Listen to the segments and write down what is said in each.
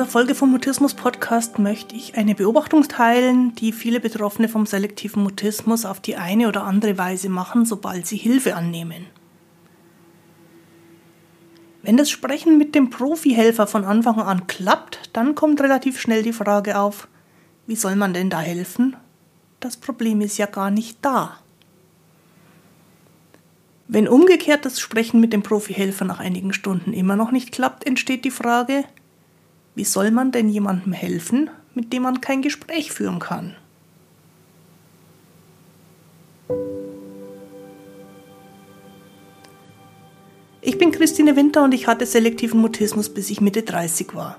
dieser Folge vom Mutismus Podcast möchte ich eine Beobachtung teilen, die viele Betroffene vom selektiven Mutismus auf die eine oder andere Weise machen, sobald sie Hilfe annehmen. Wenn das Sprechen mit dem Profihelfer von Anfang an klappt, dann kommt relativ schnell die Frage auf, wie soll man denn da helfen? Das Problem ist ja gar nicht da. Wenn umgekehrt das Sprechen mit dem Profihelfer nach einigen Stunden immer noch nicht klappt, entsteht die Frage, wie soll man denn jemandem helfen, mit dem man kein Gespräch führen kann? Ich bin Christine Winter und ich hatte selektiven Mutismus, bis ich Mitte 30 war.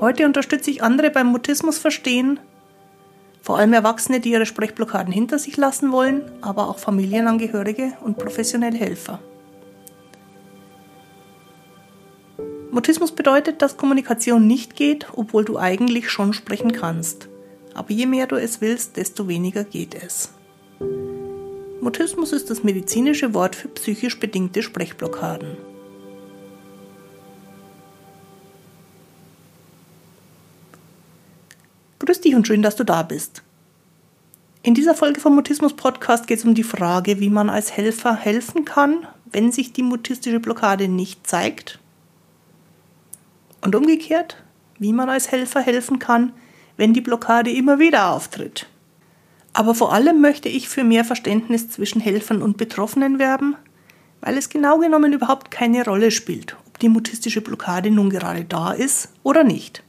Heute unterstütze ich andere beim Mutismus verstehen, vor allem Erwachsene, die ihre Sprechblockaden hinter sich lassen wollen, aber auch Familienangehörige und professionelle Helfer. Mutismus bedeutet, dass Kommunikation nicht geht, obwohl du eigentlich schon sprechen kannst. Aber je mehr du es willst, desto weniger geht es. Mutismus ist das medizinische Wort für psychisch bedingte Sprechblockaden. Grüß dich und schön, dass du da bist. In dieser Folge vom Mutismus Podcast geht es um die Frage, wie man als Helfer helfen kann, wenn sich die mutistische Blockade nicht zeigt und umgekehrt, wie man als Helfer helfen kann, wenn die Blockade immer wieder auftritt. Aber vor allem möchte ich für mehr Verständnis zwischen Helfern und Betroffenen werben, weil es genau genommen überhaupt keine Rolle spielt, ob die mutistische Blockade nun gerade da ist oder nicht.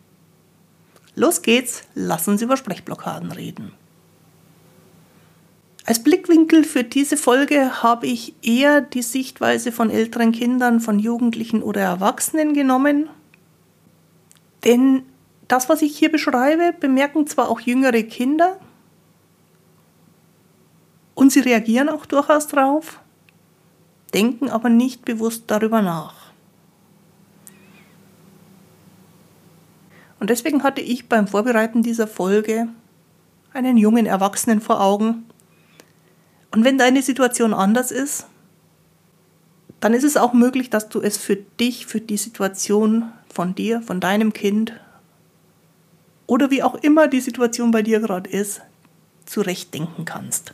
Los geht's, lass uns über Sprechblockaden reden. Als Blickwinkel für diese Folge habe ich eher die Sichtweise von älteren Kindern, von Jugendlichen oder Erwachsenen genommen denn das, was ich hier beschreibe, bemerken zwar auch jüngere Kinder und sie reagieren auch durchaus drauf, denken aber nicht bewusst darüber nach. Und deswegen hatte ich beim Vorbereiten dieser Folge einen jungen Erwachsenen vor Augen. Und wenn deine Situation anders ist, dann ist es auch möglich, dass du es für dich, für die Situation von dir, von deinem Kind oder wie auch immer die Situation bei dir gerade ist, zurechtdenken kannst.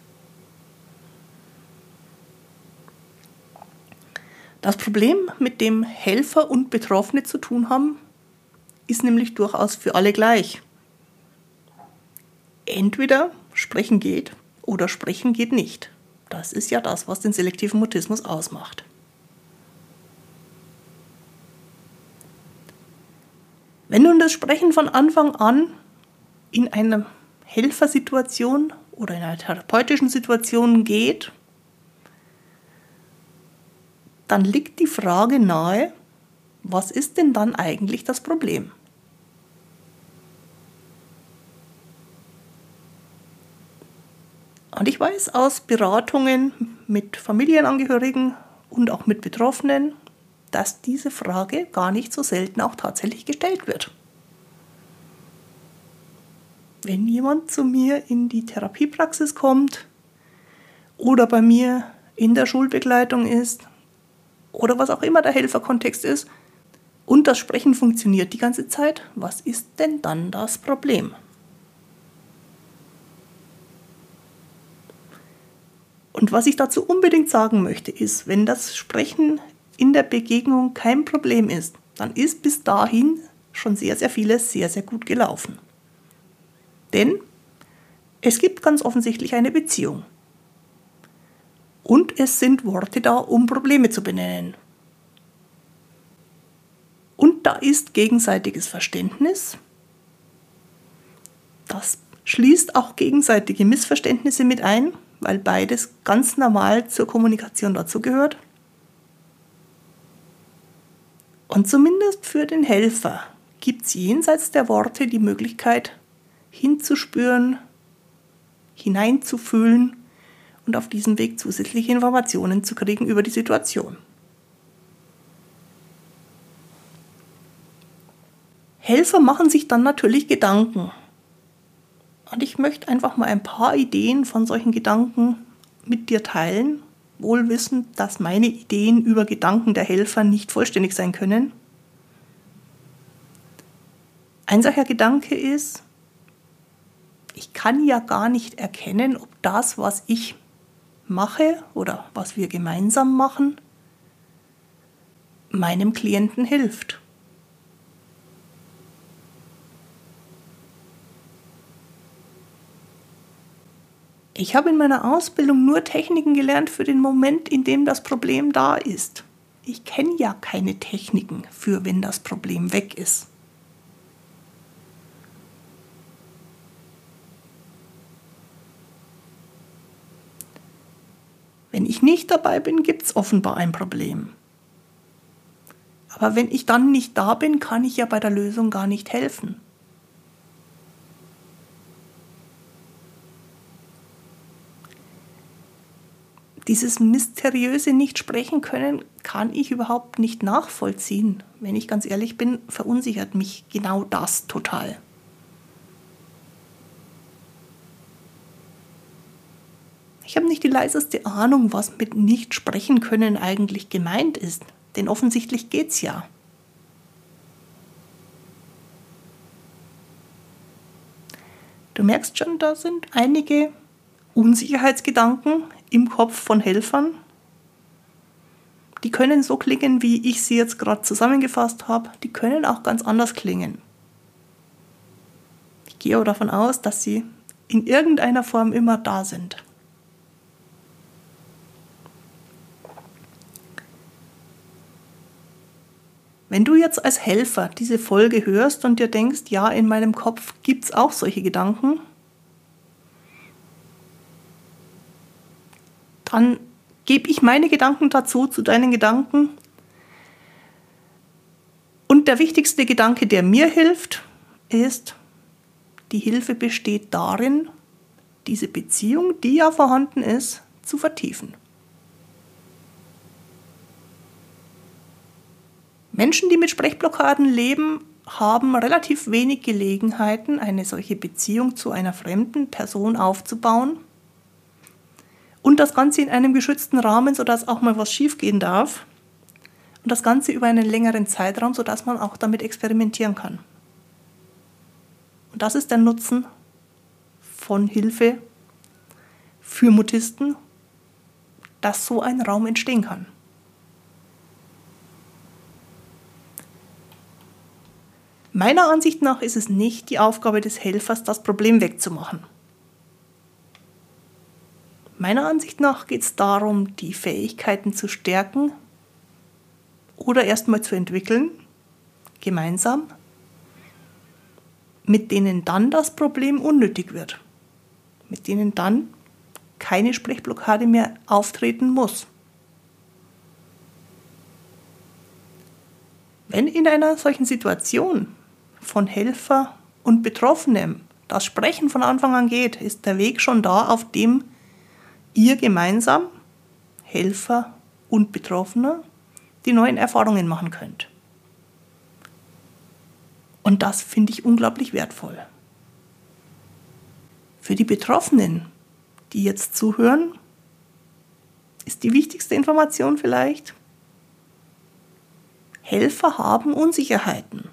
Das Problem, mit dem Helfer und Betroffene zu tun haben, ist nämlich durchaus für alle gleich. Entweder sprechen geht oder sprechen geht nicht. Das ist ja das, was den selektiven Mutismus ausmacht. Wenn nun das Sprechen von Anfang an in einer Helfersituation oder in einer therapeutischen Situation geht, dann liegt die Frage nahe, was ist denn dann eigentlich das Problem? Und ich weiß aus Beratungen mit Familienangehörigen und auch mit Betroffenen, dass diese Frage gar nicht so selten auch tatsächlich gestellt wird. Wenn jemand zu mir in die Therapiepraxis kommt oder bei mir in der Schulbegleitung ist oder was auch immer der Helferkontext ist und das Sprechen funktioniert die ganze Zeit, was ist denn dann das Problem? Und was ich dazu unbedingt sagen möchte, ist, wenn das Sprechen in der Begegnung kein Problem ist, dann ist bis dahin schon sehr, sehr vieles sehr, sehr gut gelaufen. Denn es gibt ganz offensichtlich eine Beziehung. Und es sind Worte da, um Probleme zu benennen. Und da ist gegenseitiges Verständnis. Das schließt auch gegenseitige Missverständnisse mit ein, weil beides ganz normal zur Kommunikation dazugehört. Und zumindest für den Helfer gibt es jenseits der Worte die Möglichkeit, hinzuspüren, hineinzufühlen und auf diesem Weg zusätzliche Informationen zu kriegen über die Situation. Helfer machen sich dann natürlich Gedanken. Und ich möchte einfach mal ein paar Ideen von solchen Gedanken mit dir teilen wohl wissend, dass meine Ideen über Gedanken der Helfer nicht vollständig sein können. Ein solcher Gedanke ist, ich kann ja gar nicht erkennen, ob das, was ich mache oder was wir gemeinsam machen, meinem Klienten hilft. Ich habe in meiner Ausbildung nur Techniken gelernt für den Moment, in dem das Problem da ist. Ich kenne ja keine Techniken für, wenn das Problem weg ist. Wenn ich nicht dabei bin, gibt es offenbar ein Problem. Aber wenn ich dann nicht da bin, kann ich ja bei der Lösung gar nicht helfen. Dieses mysteriöse Nicht-Sprechen können kann ich überhaupt nicht nachvollziehen. Wenn ich ganz ehrlich bin, verunsichert mich genau das total. Ich habe nicht die leiseste Ahnung, was mit nicht sprechen können eigentlich gemeint ist, denn offensichtlich geht's ja. Du merkst schon, da sind einige Unsicherheitsgedanken im Kopf von Helfern. Die können so klingen, wie ich sie jetzt gerade zusammengefasst habe. Die können auch ganz anders klingen. Ich gehe aber davon aus, dass sie in irgendeiner Form immer da sind. Wenn du jetzt als Helfer diese Folge hörst und dir denkst, ja, in meinem Kopf gibt es auch solche Gedanken, dann gebe ich meine Gedanken dazu, zu deinen Gedanken. Und der wichtigste Gedanke, der mir hilft, ist, die Hilfe besteht darin, diese Beziehung, die ja vorhanden ist, zu vertiefen. Menschen, die mit Sprechblockaden leben, haben relativ wenig Gelegenheiten, eine solche Beziehung zu einer fremden Person aufzubauen. Und das Ganze in einem geschützten Rahmen, sodass auch mal was schiefgehen darf. Und das Ganze über einen längeren Zeitraum, sodass man auch damit experimentieren kann. Und das ist der Nutzen von Hilfe für Mutisten, dass so ein Raum entstehen kann. Meiner Ansicht nach ist es nicht die Aufgabe des Helfers, das Problem wegzumachen. Meiner Ansicht nach geht es darum, die Fähigkeiten zu stärken oder erstmal zu entwickeln, gemeinsam, mit denen dann das Problem unnötig wird, mit denen dann keine Sprechblockade mehr auftreten muss. Wenn in einer solchen Situation von Helfer und Betroffenem das Sprechen von Anfang an geht, ist der Weg schon da, auf dem ihr gemeinsam, Helfer und Betroffener, die neuen Erfahrungen machen könnt. Und das finde ich unglaublich wertvoll. Für die Betroffenen, die jetzt zuhören, ist die wichtigste Information vielleicht, Helfer haben Unsicherheiten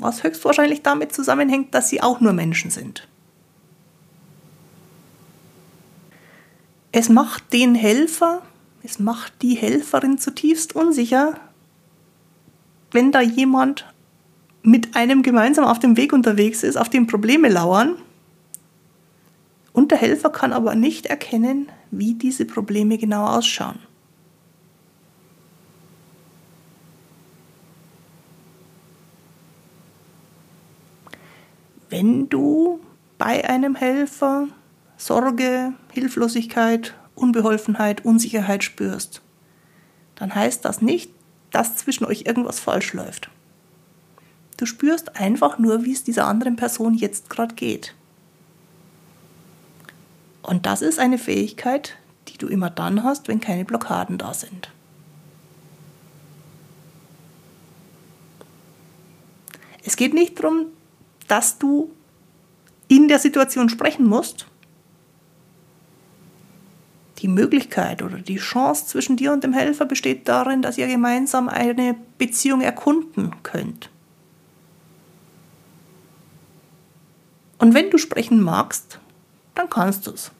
was höchstwahrscheinlich damit zusammenhängt, dass sie auch nur Menschen sind. Es macht den Helfer, es macht die Helferin zutiefst unsicher, wenn da jemand mit einem gemeinsam auf dem Weg unterwegs ist, auf dem Probleme lauern. Und der Helfer kann aber nicht erkennen, wie diese Probleme genau ausschauen. wenn du bei einem Helfer Sorge, Hilflosigkeit, Unbeholfenheit, Unsicherheit spürst, dann heißt das nicht, dass zwischen euch irgendwas falsch läuft. Du spürst einfach nur, wie es dieser anderen Person jetzt gerade geht. Und das ist eine Fähigkeit, die du immer dann hast, wenn keine Blockaden da sind. Es geht nicht darum, dass du in der Situation sprechen musst, die Möglichkeit oder die Chance zwischen dir und dem Helfer besteht darin, dass ihr gemeinsam eine Beziehung erkunden könnt. Und wenn du sprechen magst, dann kannst du es.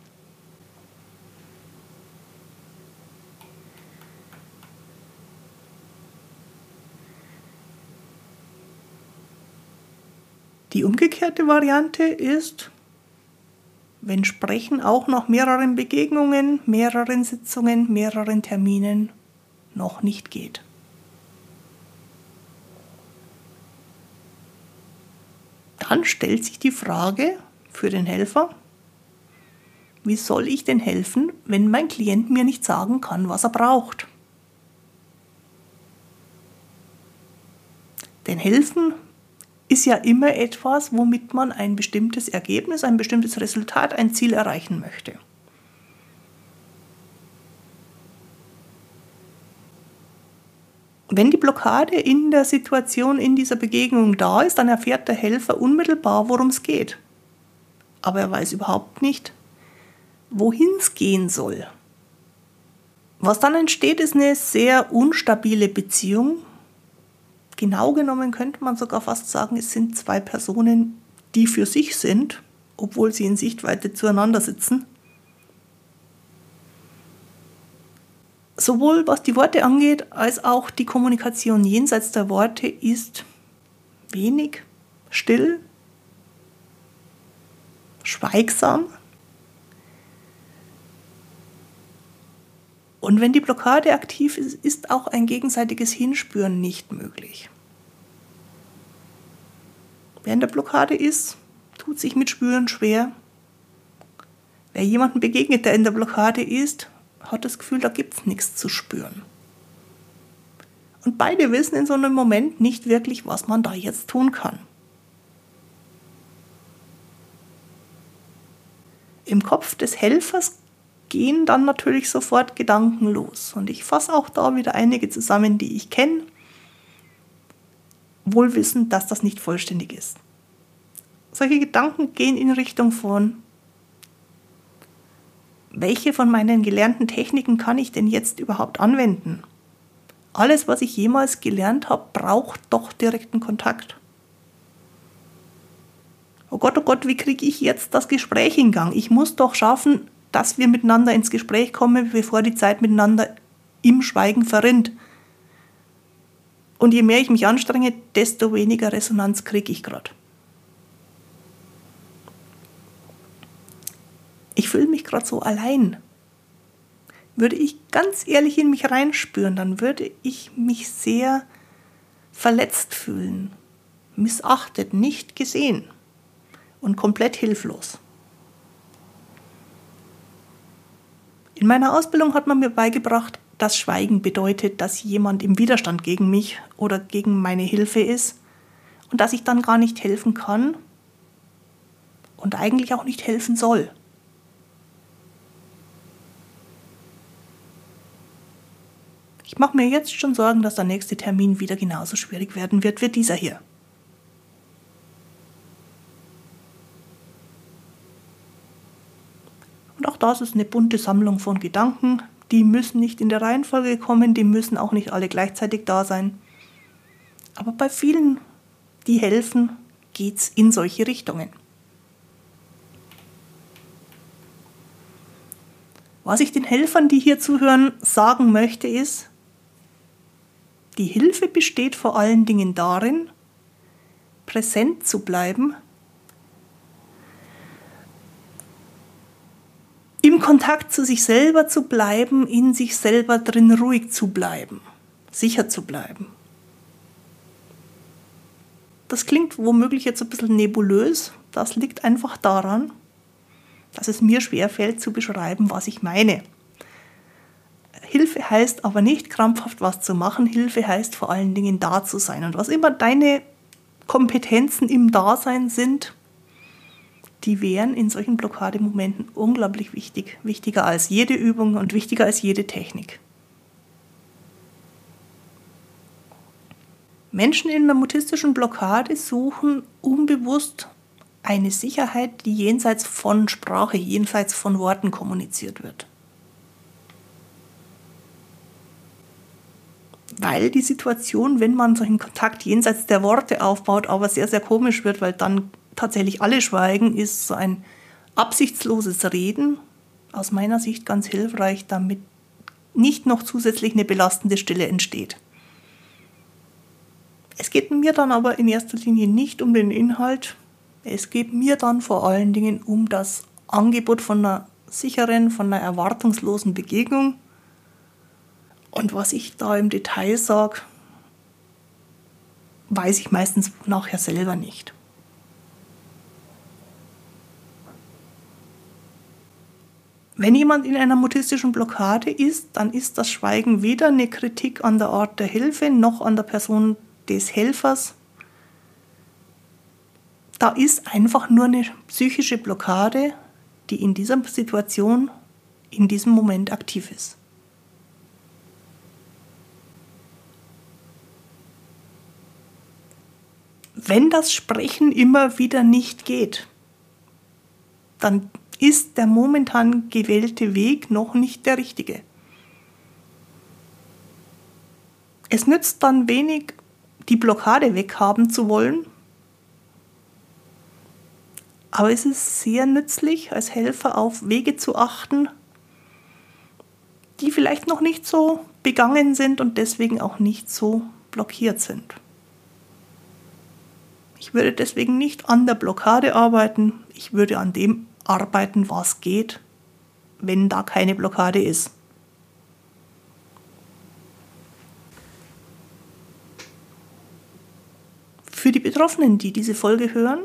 Die umgekehrte Variante ist, wenn Sprechen auch nach mehreren Begegnungen, mehreren Sitzungen, mehreren Terminen noch nicht geht. Dann stellt sich die Frage für den Helfer, wie soll ich denn helfen, wenn mein Klient mir nicht sagen kann, was er braucht? Denn helfen ist ja immer etwas, womit man ein bestimmtes Ergebnis, ein bestimmtes Resultat, ein Ziel erreichen möchte. Wenn die Blockade in der Situation, in dieser Begegnung da ist, dann erfährt der Helfer unmittelbar, worum es geht. Aber er weiß überhaupt nicht, wohin es gehen soll. Was dann entsteht, ist eine sehr unstabile Beziehung, Genau genommen könnte man sogar fast sagen, es sind zwei Personen, die für sich sind, obwohl sie in Sichtweite zueinander sitzen. Sowohl was die Worte angeht, als auch die Kommunikation jenseits der Worte ist wenig, still, schweigsam. Und wenn die Blockade aktiv ist, ist auch ein gegenseitiges Hinspüren nicht möglich. Wer in der Blockade ist, tut sich mit Spüren schwer. Wer jemandem begegnet, der in der Blockade ist, hat das Gefühl, da gibt es nichts zu spüren. Und beide wissen in so einem Moment nicht wirklich, was man da jetzt tun kann. Im Kopf des Helfers gehen dann natürlich sofort Gedanken los. Und ich fasse auch da wieder einige zusammen, die ich kenne, wohl wissend, dass das nicht vollständig ist. Solche Gedanken gehen in Richtung von, welche von meinen gelernten Techniken kann ich denn jetzt überhaupt anwenden? Alles, was ich jemals gelernt habe, braucht doch direkten Kontakt. Oh Gott, oh Gott, wie kriege ich jetzt das Gespräch in Gang? Ich muss doch schaffen, dass wir miteinander ins Gespräch kommen, bevor die Zeit miteinander im Schweigen verrinnt. Und je mehr ich mich anstrenge, desto weniger Resonanz kriege ich gerade. Ich fühle mich gerade so allein. Würde ich ganz ehrlich in mich reinspüren, dann würde ich mich sehr verletzt fühlen, missachtet, nicht gesehen und komplett hilflos. In meiner Ausbildung hat man mir beigebracht, dass Schweigen bedeutet, dass jemand im Widerstand gegen mich oder gegen meine Hilfe ist und dass ich dann gar nicht helfen kann und eigentlich auch nicht helfen soll. Ich mache mir jetzt schon Sorgen, dass der nächste Termin wieder genauso schwierig werden wird wie dieser hier. Und auch das ist eine bunte Sammlung von Gedanken. Die müssen nicht in der Reihenfolge kommen, die müssen auch nicht alle gleichzeitig da sein. Aber bei vielen, die helfen, geht es in solche Richtungen. Was ich den Helfern, die hier zuhören, sagen möchte, ist, die Hilfe besteht vor allen Dingen darin, präsent zu bleiben Kontakt zu sich selber zu bleiben, in sich selber drin ruhig zu bleiben, sicher zu bleiben. Das klingt womöglich jetzt ein bisschen nebulös. Das liegt einfach daran, dass es mir schwerfällt zu beschreiben, was ich meine. Hilfe heißt aber nicht krampfhaft was zu machen. Hilfe heißt vor allen Dingen da zu sein. Und was immer deine Kompetenzen im Dasein sind, die wären in solchen Blockademomenten unglaublich wichtig, wichtiger als jede Übung und wichtiger als jede Technik. Menschen in einer mutistischen Blockade suchen unbewusst eine Sicherheit, die jenseits von Sprache, jenseits von Worten kommuniziert wird. Weil die Situation, wenn man solchen Kontakt jenseits der Worte aufbaut, aber sehr, sehr komisch wird, weil dann tatsächlich alle schweigen, ist so ein absichtsloses Reden aus meiner Sicht ganz hilfreich, damit nicht noch zusätzlich eine belastende Stille entsteht. Es geht mir dann aber in erster Linie nicht um den Inhalt, es geht mir dann vor allen Dingen um das Angebot von einer sicheren, von einer erwartungslosen Begegnung. Und was ich da im Detail sage, weiß ich meistens nachher selber nicht. Wenn jemand in einer mutistischen Blockade ist, dann ist das Schweigen weder eine Kritik an der Art der Hilfe noch an der Person des Helfers. Da ist einfach nur eine psychische Blockade, die in dieser Situation, in diesem Moment aktiv ist. Wenn das Sprechen immer wieder nicht geht, dann ist der momentan gewählte Weg noch nicht der richtige. Es nützt dann wenig, die Blockade weghaben zu wollen, aber es ist sehr nützlich, als Helfer auf Wege zu achten, die vielleicht noch nicht so begangen sind und deswegen auch nicht so blockiert sind. Ich würde deswegen nicht an der Blockade arbeiten, ich würde an dem arbeiten, was geht, wenn da keine Blockade ist. Für die Betroffenen, die diese Folge hören,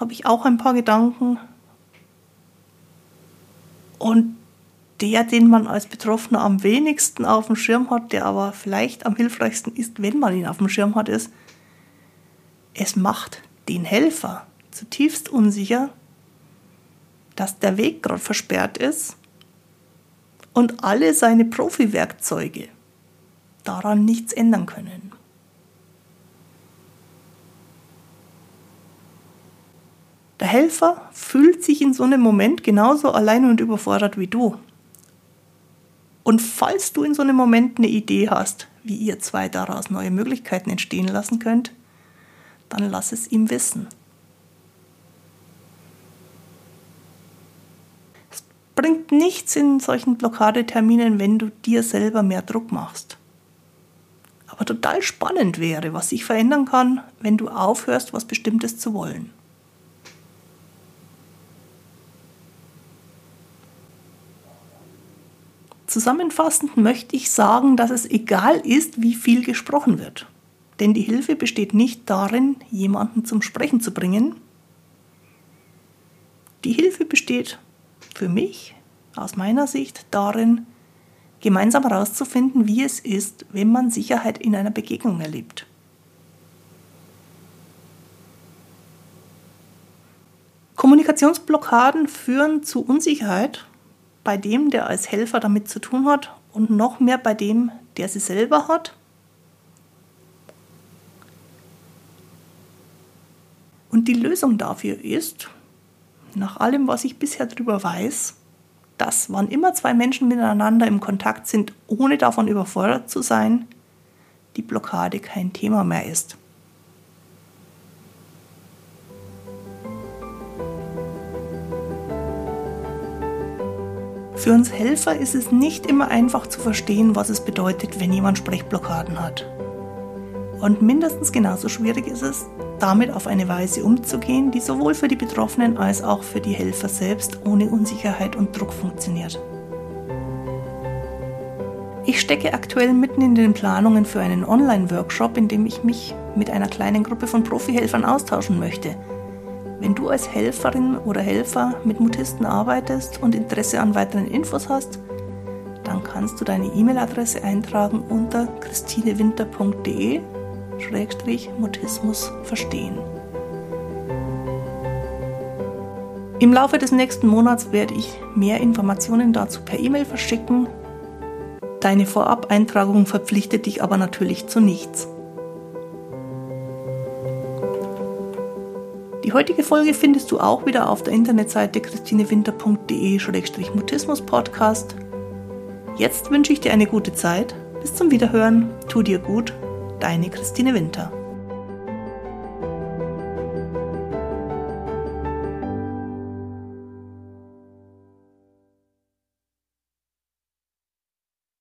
habe ich auch ein paar Gedanken. Und der, den man als Betroffener am wenigsten auf dem Schirm hat, der aber vielleicht am hilfreichsten ist, wenn man ihn auf dem Schirm hat, ist, es macht den Helfer zutiefst unsicher, dass der Weg gerade versperrt ist und alle seine Profi-Werkzeuge daran nichts ändern können. Der Helfer fühlt sich in so einem Moment genauso allein und überfordert wie du. Und falls du in so einem Moment eine Idee hast, wie ihr zwei daraus neue Möglichkeiten entstehen lassen könnt, dann lass es ihm wissen. Bringt nichts in solchen Blockadeterminen, wenn du dir selber mehr Druck machst. Aber total spannend wäre, was sich verändern kann, wenn du aufhörst, was Bestimmtes zu wollen. Zusammenfassend möchte ich sagen, dass es egal ist, wie viel gesprochen wird. Denn die Hilfe besteht nicht darin, jemanden zum Sprechen zu bringen. Die Hilfe besteht für mich aus meiner Sicht darin, gemeinsam herauszufinden, wie es ist, wenn man Sicherheit in einer Begegnung erlebt. Kommunikationsblockaden führen zu Unsicherheit bei dem, der als Helfer damit zu tun hat und noch mehr bei dem, der sie selber hat. Und die Lösung dafür ist, nach allem, was ich bisher darüber weiß, dass wann immer zwei Menschen miteinander im Kontakt sind, ohne davon überfordert zu sein, die Blockade kein Thema mehr ist. Für uns Helfer ist es nicht immer einfach zu verstehen, was es bedeutet, wenn jemand Sprechblockaden hat. Und mindestens genauso schwierig ist es, damit auf eine Weise umzugehen, die sowohl für die Betroffenen als auch für die Helfer selbst ohne Unsicherheit und Druck funktioniert. Ich stecke aktuell mitten in den Planungen für einen Online-Workshop, in dem ich mich mit einer kleinen Gruppe von Profi-Helfern austauschen möchte. Wenn du als Helferin oder Helfer mit Mutisten arbeitest und Interesse an weiteren Infos hast, dann kannst du deine E-Mail-Adresse eintragen unter christinewinter.de Mutismus verstehen. Im Laufe des nächsten Monats werde ich mehr Informationen dazu per E-Mail verschicken. Deine Vorab-Eintragung verpflichtet dich aber natürlich zu nichts. Die heutige Folge findest du auch wieder auf der Internetseite christinewinter.de-mutismus-podcast. Jetzt wünsche ich dir eine gute Zeit. Bis zum Wiederhören. Tu dir gut deine Christine Winter.